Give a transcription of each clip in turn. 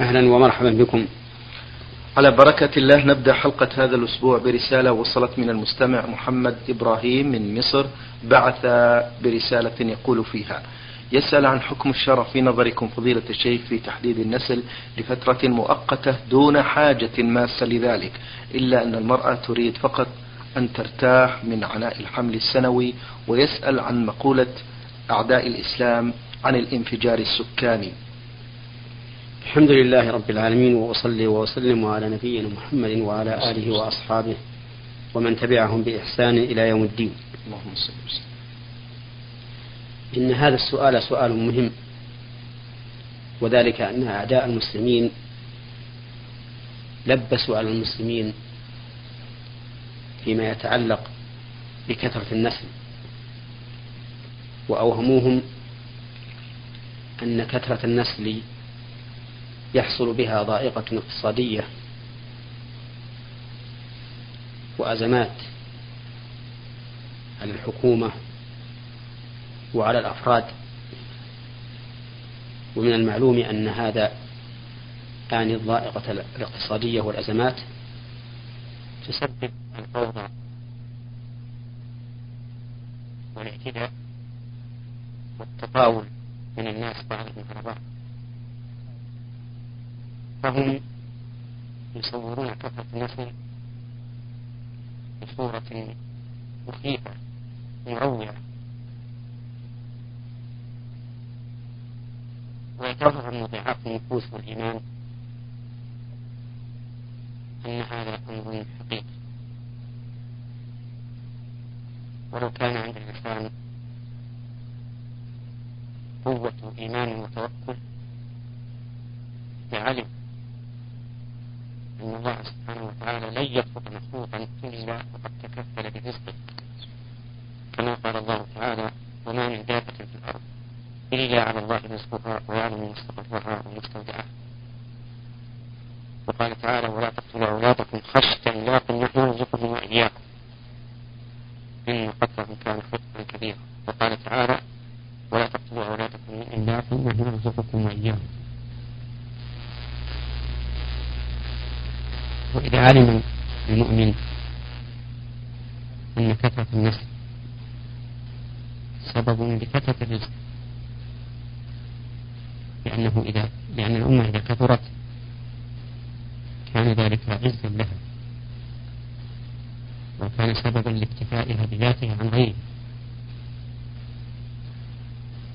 أهلا ومرحبا بكم. على بركة الله نبدأ حلقة هذا الأسبوع برسالة وصلت من المستمع محمد إبراهيم من مصر بعث برسالة يقول فيها يسأل عن حكم الشرع في نظركم فضيلة الشيخ في تحديد النسل لفترة مؤقتة دون حاجة ماسة لذلك إلا أن المرأة تريد فقط أن ترتاح من عناء الحمل السنوي ويسأل عن مقولة أعداء الإسلام عن الانفجار السكاني. الحمد لله رب العالمين وأصلي وأسلم على نبينا محمد وعلى آله وأصحابه ومن تبعهم بإحسان إلى يوم الدين. اللهم صل وسلم. إن هذا السؤال سؤال مهم وذلك أن أعداء المسلمين لبسوا على المسلمين فيما يتعلق بكثرة النسل وأوهموهم أن كثرة النسل يحصل بها ضائقة اقتصادية وأزمات على الحكومة وعلى الأفراد. ومن المعلوم أن هذا يعني الضائقة الاقتصادية والأزمات تسبب الفوضى والاعتداء والتطاول من الناس بعضهم على بعض فهم يصورون كثرة النسل بصورة مخيفة مروعة. ويتوهم من ضعاف النفوس والإيمان أن هذا أمر حقيقي. ولو كان عند الإنسان قوة إيمان وتوكل لعلم أن الله سبحانه وتعالى لن يترك مخلوقا إلا وقد تكفل برزقه كما قال الله تعالى وما من دابة في الأرض إلا على الله رزقها ويعلم مستقرها ومستودعها وقال تعالى ولا تقتلوا أولادكم خشية إملاق نحن نرزقهم وإياكم إن قتلهم كان خطئا كبيرا وقال تعالى ولا تقتلوا أولادكم من إملاق نحن نرزقكم وإياكم. وإذا علم المؤمن أن كثرة النسل سبب لكثرة الرزق لأنه إذا لأن الأمة إذا كثرت كان ذلك عزا لها وكان سببا لاكتفائها بذاتها عن غيرها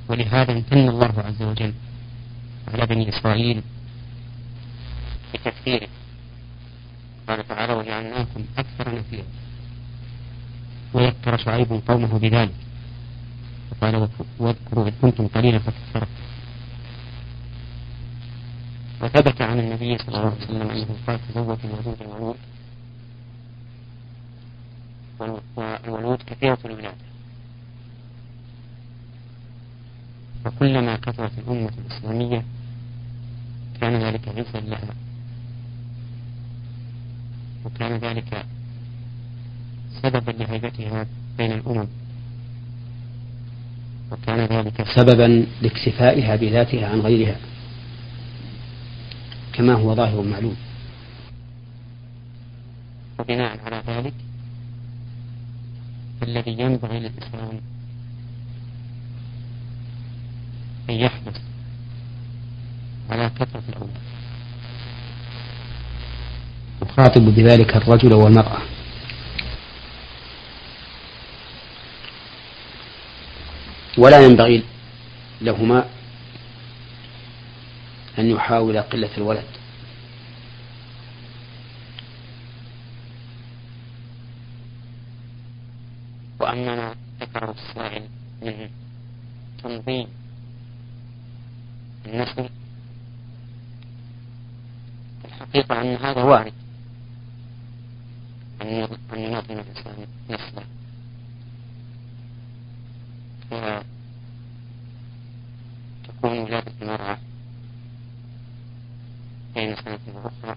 ولهذا امتن الله عز وجل على بني إسرائيل بتكثيره قال تعالى وجعلناكم أكثر نفيرا وذكر شعيب قومه بذلك. وقال واذكروا إذ كنتم قليلا فكثرتم وثبت عن النبي صلى الله عليه وسلم أنه قال تزوج الولود الولود والولود كثيرة الولادة وكلما كثرت الأمة الإسلامية كان ذلك عزا لها وكان ذلك سببا لهيبتها بين الأمم. وكان ذلك سببا لاكتفائها بذاتها عن غيرها كما هو ظاهر معلوم. وبناء على ذلك الذي ينبغي للإسلام أن يحدث على كثرة الأولاد يخاطب بذلك الرجل والمرأة. ولا ينبغي لهما أن يحاول قلة الولد. وأما ما ذكره السائل من تنظيم النسل الحقيقة أن هذا وارد. ينظم الإنسان نسله فتكون ولادة المرأة بين سنة وأخرى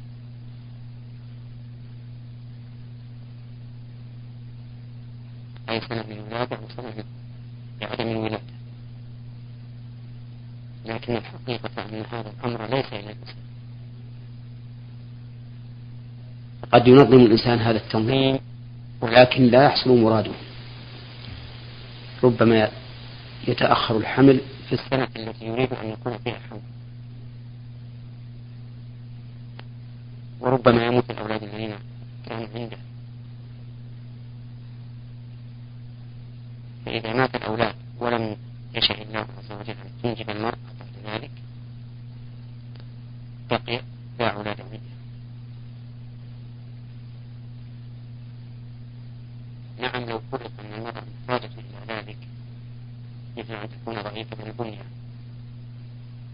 أي سنة للولادة وسنة لعدم الولادة لكن الحقيقة أن هذا الأمر ليس إلى الإسلام قد ينظم الإنسان هذا التنظيم ولكن لا يحصل مراده. ربما يتأخر الحمل في السنة التي يريد أن يكون فيها حمل. وربما يموت الأولاد الذين كانوا عنده. فإذا مات الأولاد ولم يشاء الله عز وجل أن تنجب المرأة بعد ذلك بقي لا أولاد عنده نعم لو فرض أن المرأة محتاجة إلى ذلك. مثل أن تكون ضعيفة البنية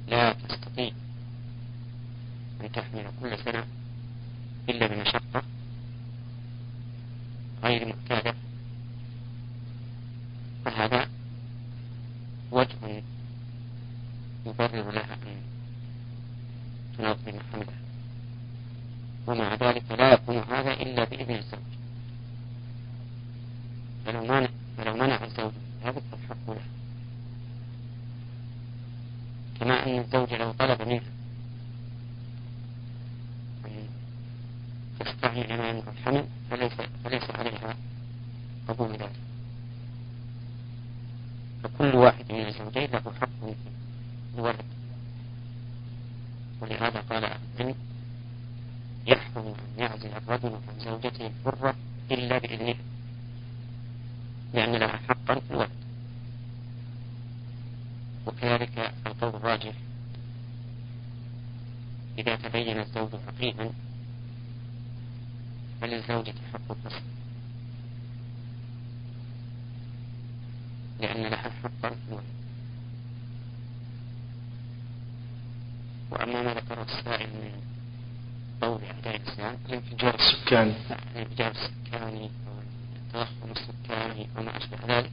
لا تستطيع أن تحمل كل سنة إلا بمشقة غير معتادة فهذا وجه يبرر لها أن تنظم حملها ومع ذلك لا يكون هذا إلا بإذن الزوج فلو منع فلو منع الزوج هذا فالحق له. كما أن الزوج لو طلب منها أن تستعمل ما يمنع الحمل فليس فليس عليها قبول ذلك. فكل واحد من الزوجين له حق في الولد. ولهذا قال أهل العلم يحرم أن يعزل الرجل عن زوجته الحرة إلا بإذنها لأن لها حقا في الولد وكذلك القول الراجح. إذا تبين الزوج حقيقا فللزوجة حق الفصل لأن لها حقا في الولد وأما ما ذكره السائل من قول أعداء الإسلام الانفجار السكاني. الانفجار السكاني. التضخم السكاني وما أشبه ذلك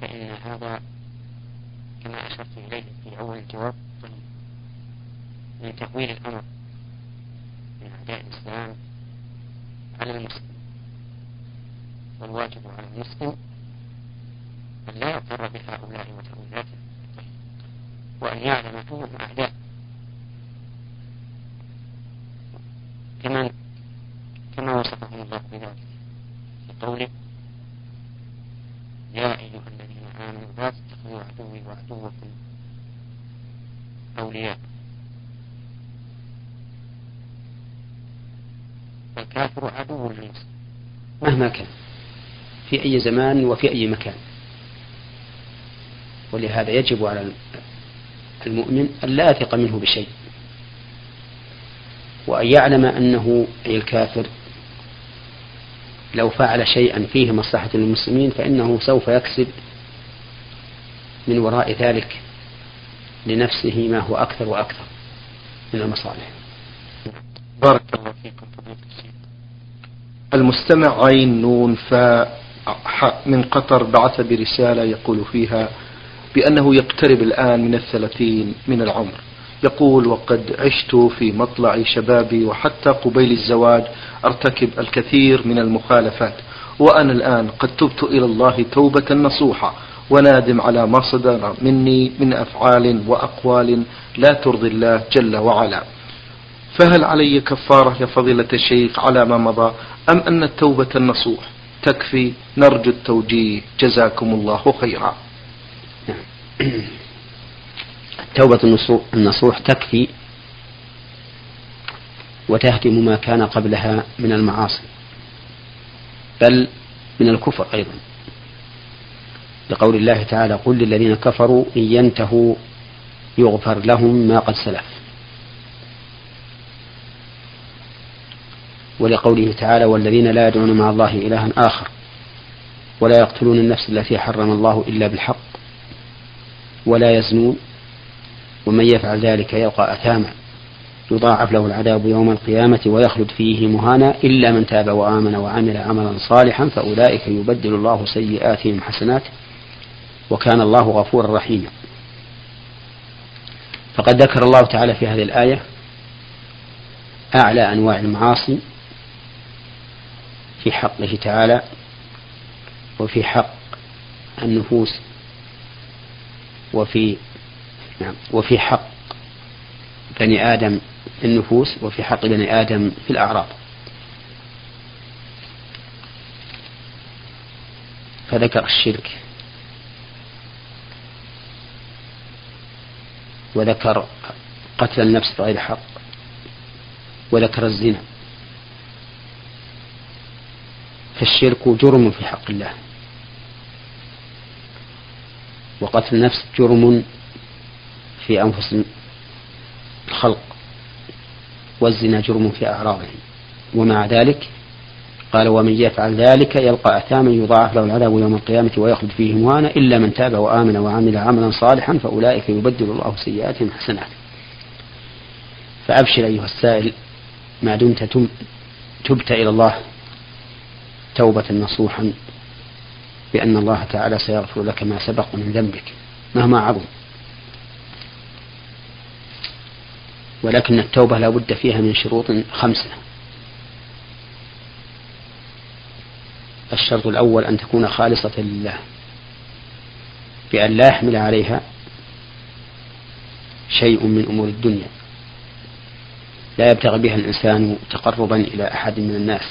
فإن هذا كما أشرت إليه في أول الجواب من تهويل الأمر من أعداء الإسلام على المسلم. والواجب على المسلم أن لا يغتر بهؤلاء وتأويلاتهم وأن يعلم أنهم أعداء كما كما وصفهم الله بذلك في قوله يا أيها الذين آمنوا لا تتخذوا عدوي وعدوكم أولياء. فالكافر عدو للمسلم مهما كان. في أي زمان وفي أي مكان. ولهذا يجب على المؤمن أن لا يثق منه بشيء. وأن يعلم أنه أي الكافر لو فعل شيئا فيه مصلحة للمسلمين فإنه سوف يكسب من وراء ذلك لنفسه ما هو أكثر وأكثر من المصالح. بارك الله فيكم المستمع عين نون فاء من قطر بعث برسالة يقول فيها بأنه يقترب الآن من الثلاثين من العمر. يقول وقد عشت في مطلع شبابي وحتى قبيل الزواج أرتكب الكثير من المخالفات وأنا الآن قد تبت إلى الله توبة نصوحة ونادم على ما صدر مني من أفعال وأقوال لا ترضي الله جل وعلا. فهل علي كفارة يا فضيلة الشيخ على ما مضى؟ أم أن التوبة النصوح تكفي؟ نرجو التوجيه. جزاكم الله خيرا. توبة النصوح تكفي وتهدم ما كان قبلها من المعاصي بل من الكفر أيضا. لقول الله تعالى قل للذين كفروا إن ينتهوا يغفر لهم ما قد سلف. ولقوله تعالى والذين لا يدعون مع الله إلها آخر ولا يقتلون النفس التي حرم الله إلا بالحق ولا يزنون ومن يفعل ذلك يلقى أثاما. يضاعف له العذاب يوم القيامة ويخلد فيه مهانا إلا من تاب وآمن وعمل عملا صالحا فأولئك يبدل الله سيئاتهم حسنات وكان الله غفورا رحيما. فقد ذكر الله تعالى في هذه الآية أعلى أنواع المعاصي في حقه تعالى وفي حق النفوس وفي نعم. وفي حق بني آدم في النفوس وفي حق بني آدم في الأعراض. فذكر الشرك. وذكر قتل النفس بغير حق. وذكر الزنا. فالشرك جرم في حق الله. وقتل النفس جرم في أنفس الخلق والزنا جرم في أعراضهم. ومع ذلك قال ومن يفعل ذلك يلقى أثاما يضاعف له العذاب يوم القيامة ويخلد فيه مهانا إلا من تاب وآمن وعمل عملا صالحا فأولئك يبدل الله سيئاتهم حسنات. فأبشر أيها السائل ما دمت تبت إلى الله توبة نصوحا بأن الله تعالى سيغفر لك ما سبق من ذنبك مهما عظم. ولكن التوبة لا بد فيها من شروط خمسة. الشرط الأول أن تكون خالصة لله بأن لا يحمل عليها شيء من أمور الدنيا. لا يبتغي بها الإنسان تقربا إلى أحد من الناس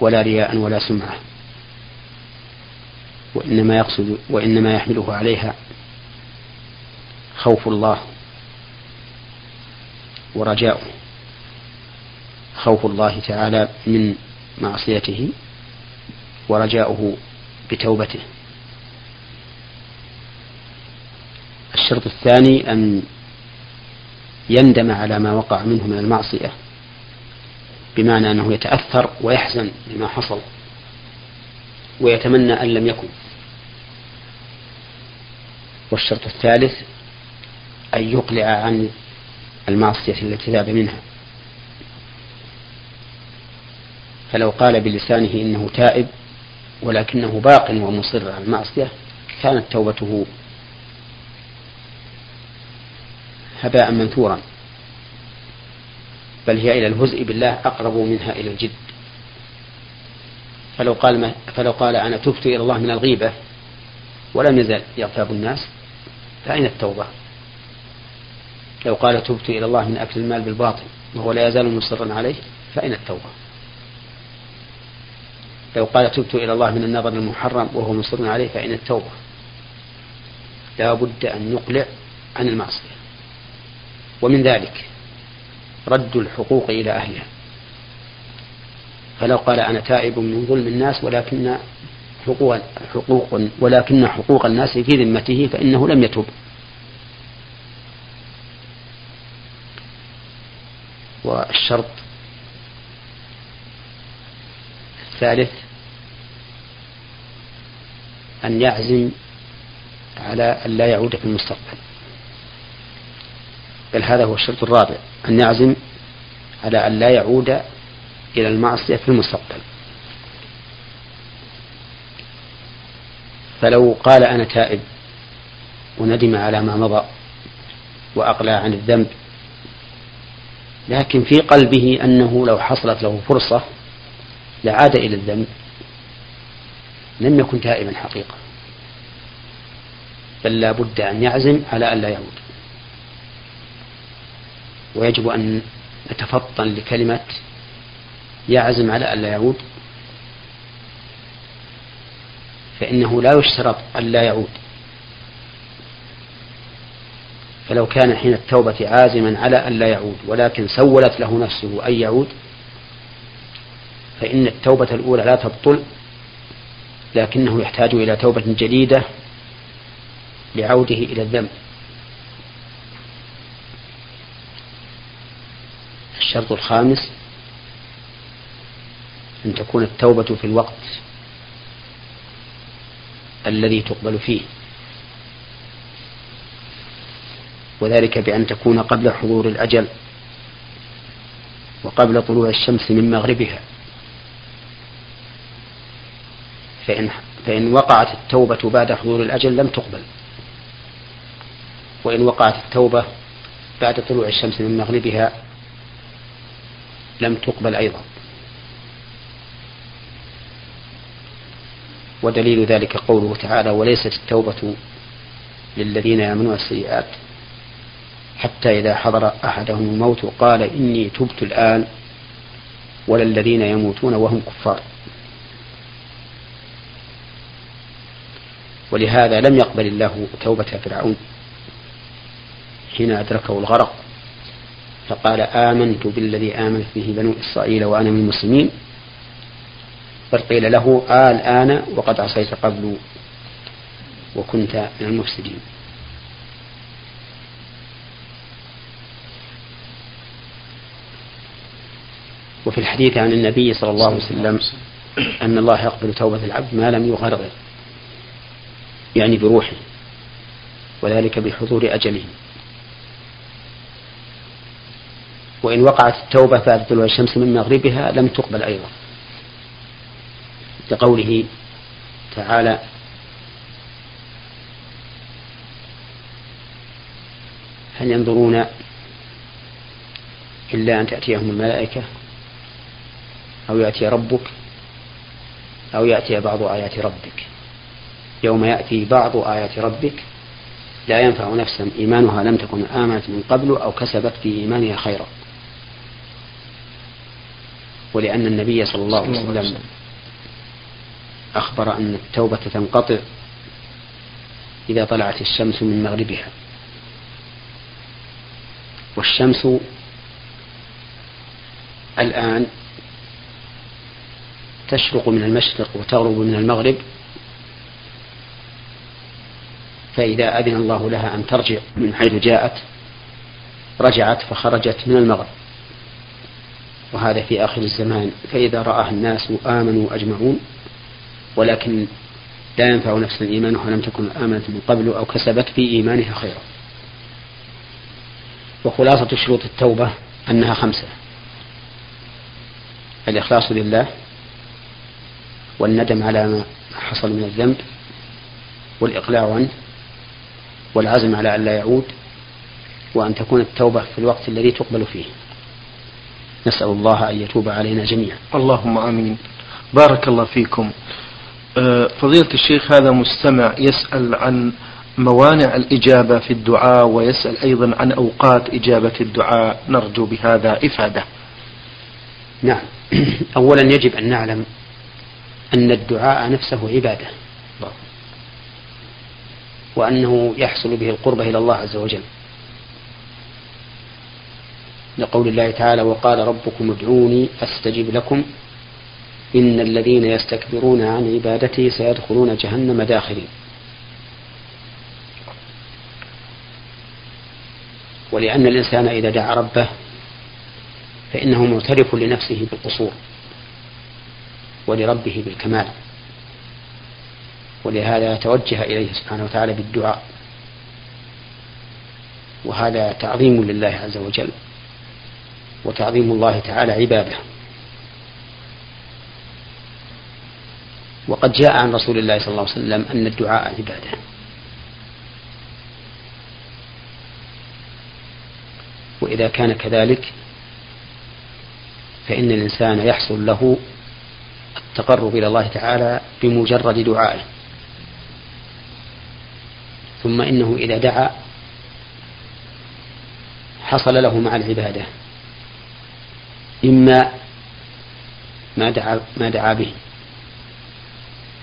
ولا رياء ولا سمعة وإنما يقصد وإنما يحمله عليها خوف الله ورجاؤه خوف الله تعالى من معصيته ورجاؤه بتوبته. الشرط الثاني أن يندم على ما وقع منه من المعصية بمعنى أنه يتأثر ويحزن لما حصل ويتمنى أن لم يكن. والشرط الثالث أن يقلع عن المعصية التي تاب منها. فلو قال بلسانه إنه تائب ولكنه باق ومصر على المعصية كانت توبته هباء منثورا. بل هي إلى الهزء بالله أقرب منها إلى الجد. فلو قال ما فلو قال أنا تبت إلى الله من الغيبة ولم يزل يغتاب الناس فأين التوبة؟ لو قال تبت إلى الله من أكل المال بالباطل وهو لا يزال مصرا عليه فأين التوبة؟ لو قال تبت إلى الله من النظر المحرم وهو مصر عليه فإن التوبة. لا بد أن نقلع عن المعصية. ومن ذلك رد الحقوق إلى أهلها. فلو قال أنا تائب من ظلم الناس ولكن حقوق, حقوق ولكن حقوق الناس في ذمته فإنه لم يتب والشرط الثالث أن يعزم على أن لا يعود في المستقبل. بل هذا هو الشرط الرابع أن يعزم على أن لا يعود إلى المعصية في المستقبل. فلو قال أنا تائب وندم على ما مضى وأقلع عن الذنب لكن في قلبه أنه لو حصلت له فرصة لعاد إلى الذنب لم يكن تائبا حقيقة. بل لا بد أن يعزم على أن لا يعود ويجب أن نتفطن لكلمة يعزم على أن لا يعود فإنه لا يشترط أن لا يعود. فلو كان حين التوبة عازما على أن لا يعود ولكن سولت له نفسه أن يعود فإن التوبة الأولى لا تبطل لكنه يحتاج إلى توبة جديدة لعوده إلى الذنب. الشرط الخامس أن تكون التوبة في الوقت الذي تقبل فيه. وذلك بأن تكون قبل حضور الأجل وقبل طلوع الشمس من مغربها. فإن, فإن وقعت التوبة بعد حضور الأجل لم تقبل. وإن وقعت التوبة بعد طلوع الشمس من مغربها لم تقبل أيضا. ودليل ذلك قوله تعالى وليست التوبة للذين يعملون السيئات حتى إذا حضر أحدهم الموت قال إني تبت الآن ولا الذين يموتون وهم كفار. ولهذا لم يقبل الله توبة فرعون حين أدركه الغرق فقال آمنت بالذي آمنت به بنو إسرائيل وأنا من المسلمين بل قيل له آه الآن وقد عصيت قبل وكنت من المفسدين. وفي الحديث عن النبي صلى الله عليه وسلم أن الله يقبل توبة العبد ما لم يغرغر يعني بروحه وذلك بحضور أجله. وإن وقعت التوبة بعد طلوع الشمس من مغربها لم تقبل أيضا. لقوله تعالى هل ينظرون إلا أن تأتيهم الملائكة؟ أو يأتي ربك أو يأتي بعض آيات ربك. يوم يأتي بعض آيات ربك لا ينفع نفسا إيمانها لم تكن آمنت من قبل أو كسبت في إيمانها خيرا. ولأن النبي صلى الله عليه وسلم أخبر أن التوبة تنقطع إذا طلعت الشمس من مغربها. والشمس الآن تشرق من المشرق وتغرب من المغرب فإذا أذن الله لها أن ترجع من حيث جاءت رجعت فخرجت من المغرب. وهذا في آخر الزمان. فإذا رآها الناس آمنوا أجمعون ولكن لا ينفع نفسا إيمانها لم تكن آمنت من قبل أو كسبت في إيمانها خيرا. وخلاصة شروط التوبة أنها خمسة. الإخلاص لله والندم على ما حصل من الذنب والإقلاع عنه والعزم على أن لا يعود وأن تكون التوبة في الوقت الذي تقبل فيه. نسأل الله أن يتوب علينا جميعا. اللهم آمين. بارك الله فيكم. أه، فضيلة الشيخ هذا مستمع يسأل عن موانع الإجابة في الدعاء ويسأل أيضا عن أوقات إجابة الدعاء. نرجو بهذا إفادة. نعم. أولا يجب أن نعلم أن الدعاء نفسه عبادة. وأنه يحصل به القربة إلى الله عز وجل. لقول الله تعالى وقال ربكم ادعوني أستجب لكم. إن الذين يستكبرون عن عبادتي سيدخلون جهنم داخلين. ولأن الإنسان إذا دعا ربه فإنه معترف لنفسه بالقصور. ولربه بالكمال. ولهذا توجه إليه سبحانه وتعالى بالدعاء. وهذا تعظيم لله عز وجل. وتعظيم الله تعالى عباده. وقد جاء عن رسول الله صلى الله عليه وسلم أن الدعاء عبادة. وإذا كان كذلك فإن الإنسان يحصل له التقرب إلى الله تعالى بمجرد دعائه. ثم إنه إذا دعا حصل له مع العبادة إما ما دعا ما دعا به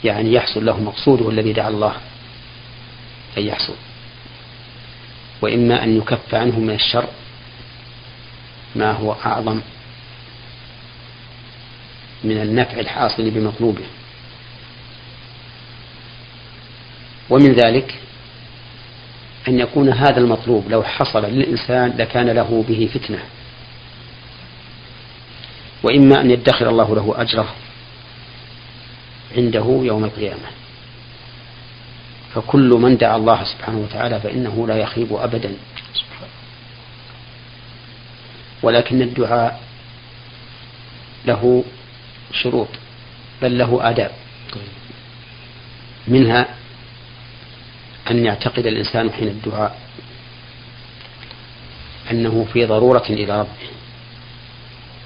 يعني يحصل له مقصوده الذي دعا الله أن يحصل. وإما أن يكف عنه من الشر ما هو أعظم من النفع الحاصل بمطلوبه. ومن ذلك أن يكون هذا المطلوب لو حصل للإنسان لكان له به فتنة. وإما أن يدخر الله له أجره عنده يوم القيامة. فكل من دعا الله سبحانه وتعالى فإنه لا يخيب أبدا. ولكن الدعاء له شروط بل له آداب. منها أن يعتقد الإنسان حين الدعاء أنه في ضرورة إلى ربه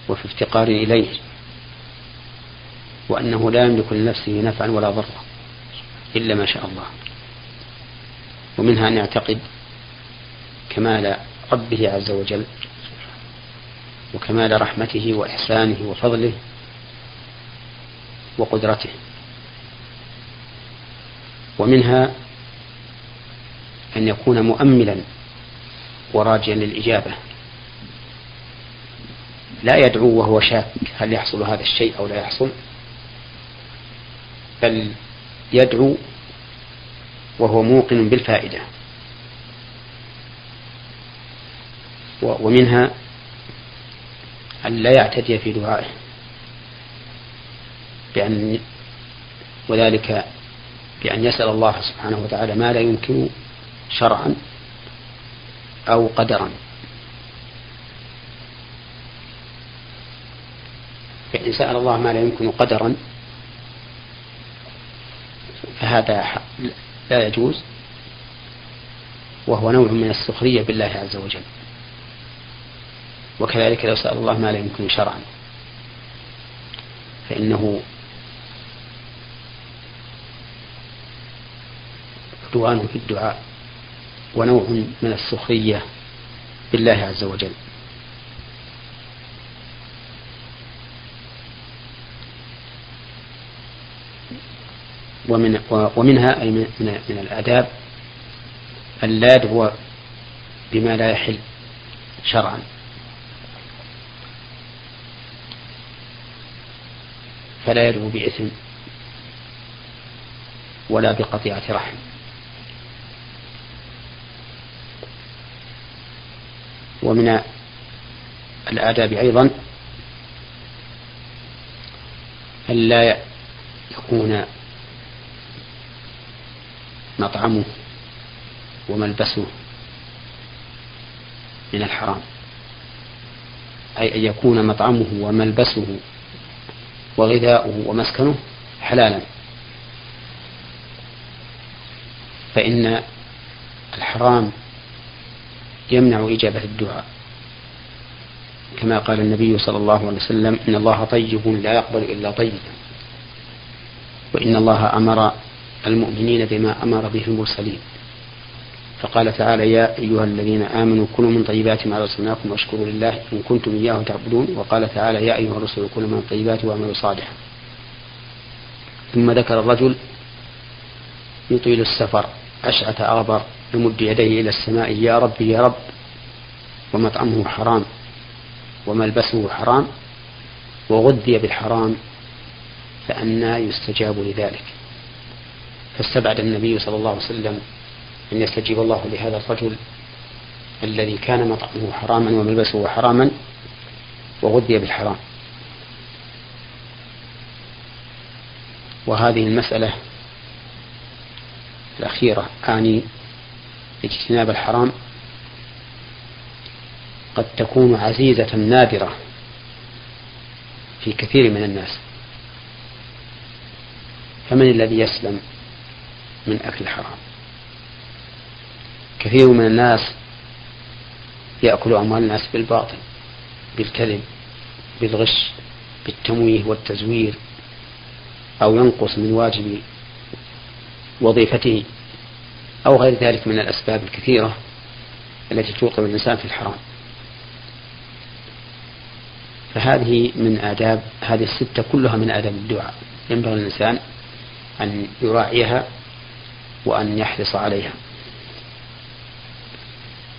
وفي افتقار إليه وأنه لا يملك لنفسه نفعا ولا ضرا إلا ما شاء الله. ومنها أن يعتقد كمال ربه عز وجل وكمال رحمته وإحسانه وفضله وقدرته. ومنها أن يكون مؤملا وراجيا للإجابة. لا يدعو وهو شاك هل يحصل هذا الشيء أو لا يحصل بل يدعو وهو موقن بالفائدة. ومنها أن لا يعتدي في دعائه. بأن وذلك بأن يسأل الله سبحانه وتعالى ما لا يمكن شرعا أو قدرا. فإن سأل الله ما لا يمكن قدرا فهذا لا يجوز وهو نوع من السخرية بالله عز وجل. وكذلك لو سأل الله ما لا يمكن شرعا فإنه عدوان في الدعاء ونوع من السخرية بالله عز وجل. ومن ومنها أي من, من الآداب أن لا يدعو بما لا يحل شرعا. فلا يدعو بإثم ولا بقطيعة رحم. ومن الآداب أيضا ألا يكون مطعمه وملبسه من الحرام. أي أن يكون مطعمه وملبسه وغذاؤه ومسكنه حلالا. فإن الحرام يمنع إجابة الدعاء. كما قال النبي صلى الله عليه وسلم إن الله طيب لا يقبل إلا طيبا وإن الله أمر المؤمنين بما أمر به المرسلين. فقال تعالى يا أيها الذين آمنوا كلوا من طيبات ما رزقناكم واشكروا لله إن كنتم إياه تعبدون. وقال تعالى يا أيها الرسل كلوا من الطيبات واعملوا صالحا. ثم ذكر الرجل يطيل السفر. أشعث أغبر يمد يديه إلى السماء يا رب يا رب. ومطعمه حرام وملبسه حرام وغذي بالحرام فأنى يستجاب لذلك. فاستبعد النبي صلى الله عليه وسلم أن يستجيب الله لهذا الرجل الذي كان مطعمه حراما وملبسه حراما وغذي بالحرام. وهذه المسألة الأخيرة أعني اجتناب الحرام قد تكون عزيزة نادرة في كثير من الناس. فمن الذي يسلم من أكل الحرام كثير من الناس يأكل أموال الناس بالباطل بالكذب بالغش بالتمويه والتزوير أو ينقص من واجب وظيفته أو غير ذلك من الأسباب الكثيرة التي توقع الإنسان في الحرام. فهذه من آداب هذه الستة كلها من آداب الدعاء. ينبغي الإنسان أن يراعيها وأن يحرص عليها.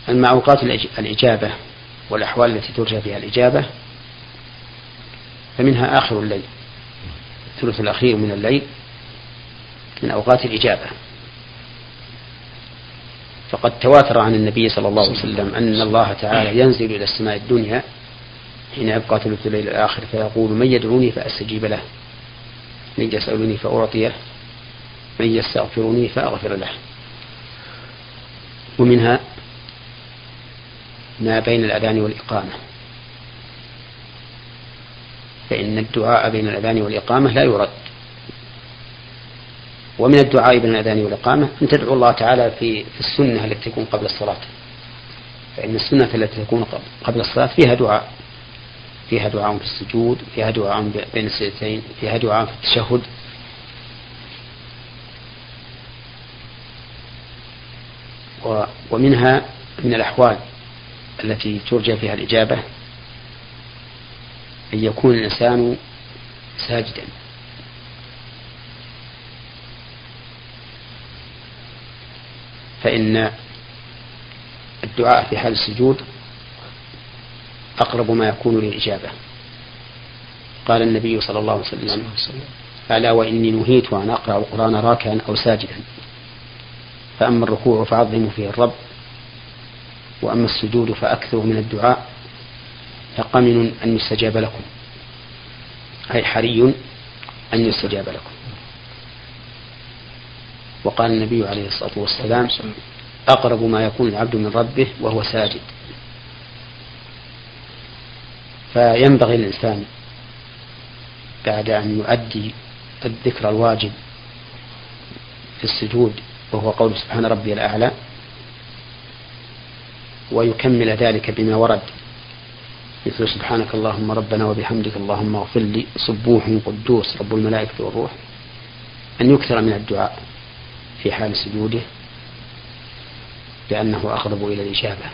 أما أوقات الإجابة والأحوال التي ترجى فيها الإجابة فمنها آخر الليل الثلث الأخير من الليل من أوقات الإجابة. فقد تواتر عن النبي صلى الله عليه وسلم أن الله تعالى ينزل إلى السماء الدنيا حين يبقى ثلث الليل الآخر فيقول من يدعوني فأستجيب له من يسألني فأعطيه من يستغفرني فأغفر له. ومنها ما بين الأذان والإقامة. فإن الدعاء بين الأذان والإقامة لا يرد. ومن الدعاء بين الأذان والإقامة أن تدعو الله تعالى في في السنة التي تكون قبل الصلاة. فإن السنة التي تكون قبل الصلاة فيها دعاء. فيها دعاء في السجود فيها دعاء بين السجدتين فيها دعاء في التشهد. ومنها من الأحوال التي ترجى فيها الإجابة أن يكون الإنسان ساجدا. فإن الدعاء في حال السجود أقرب ما يكون للإجابة. قال النبي صلى الله عليه وسلم ألا وإني نهيت أن أقرأ القرآن راكعا أو ساجدا. فأما الركوع فعظموا فيه الرب وأما السجود فأكثروا من الدعاء. فقمن أن يستجاب لكم أي حري أن يستجاب لكم. وقال النبي عليه الصلاة والسلام أقرب ما يكون العبد من ربه وهو ساجد. فينبغي للإنسان بعد أن يؤدي الذكر الواجب في السجود وهو قول سبحان ربي الأعلى ويكمل ذلك بما ورد مثل سبحانك اللهم ربنا وبحمدك اللهم اغفر لي سبوح قدوس رب الملائكة والروح أن يكثر من الدعاء. في حال سجوده لأنه أقرب إلى الإجابة.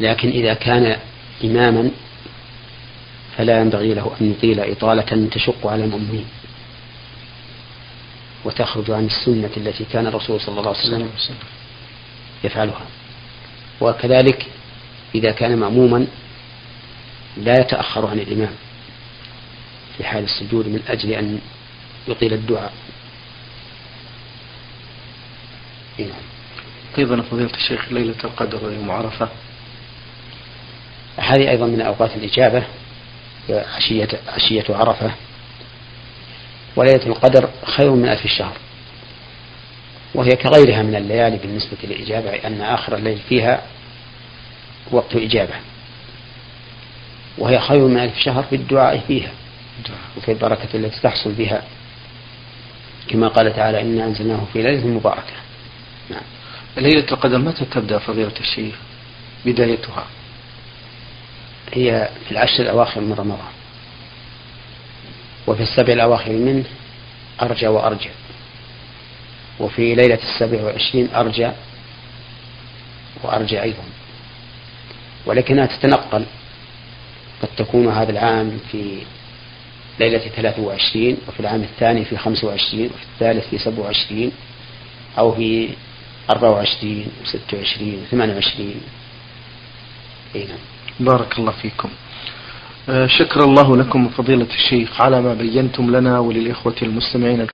لكن إذا كان إماما فلا ينبغي له أن يطيل إطالة تشق على المؤمنين وتخرج عن السنة التي كان الرسول صلى الله عليه وسلم يفعلها. وكذلك إذا كان مأموما لا يتأخر عن الإمام في حال السجود من أجل أن يطيل الدعاء. نعم. أيضا فضيلة الشيخ ليلة القدر ويوم عرفة هذه أيضا من أوقات الإجابة عشية, عشية عرفة. وليلة القدر خير من ألف الشهر. وهي كغيرها من الليالي بالنسبة للإجابة أن آخر الليل فيها وقت إجابة وهي خير من ألف شهر في الدعاء فيها. وفي البركة التي تحصل بها. كما قال تعالى إنا أنزلناه في ليلة مباركة. نعم. ليلة القدر متى تبدأ فضيلة الشيخ؟ بدايتها. هي في العشر الأواخر من رمضان. وفي السبع الأواخر منه أرجى وأرجى وفي ليلة السبع والعشرين أرجى وأرجى أيضا. ولكنها تتنقل. قد تكون هذا العام في ليلة 23 وفي العام الثاني في 25 وفي الثالث في 27 أو في 24 و26 و28 أي نعم. بارك الله فيكم. آه، شكر الله لكم فضيلة الشيخ على ما بينتم لنا وللإخوة المستمعين.